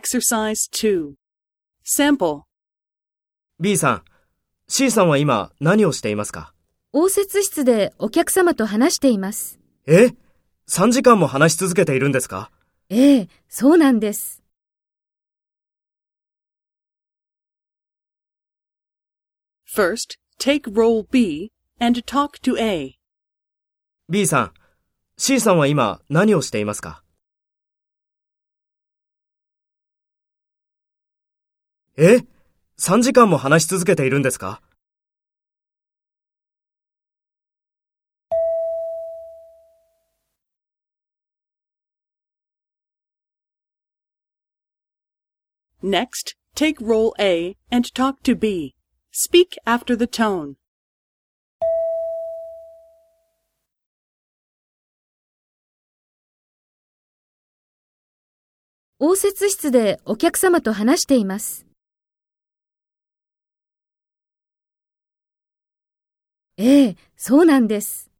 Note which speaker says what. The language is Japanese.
Speaker 1: Exercise 2. Sample.
Speaker 2: B さん、C さんは今何をしていますか？
Speaker 3: 応接室でお客様と話しています。
Speaker 2: え ?3 時間も話し続けているんですか？
Speaker 3: ええ、そうなんです。
Speaker 1: First, take role B and talk to A.
Speaker 2: ?B さん、C さんは今何をしていますか？え ?3 時間も話し続けているんですか
Speaker 1: Next, take role A and talk to B. Speak after the tone.
Speaker 3: 応接室でお客様と話しています。ええ、そうなんです。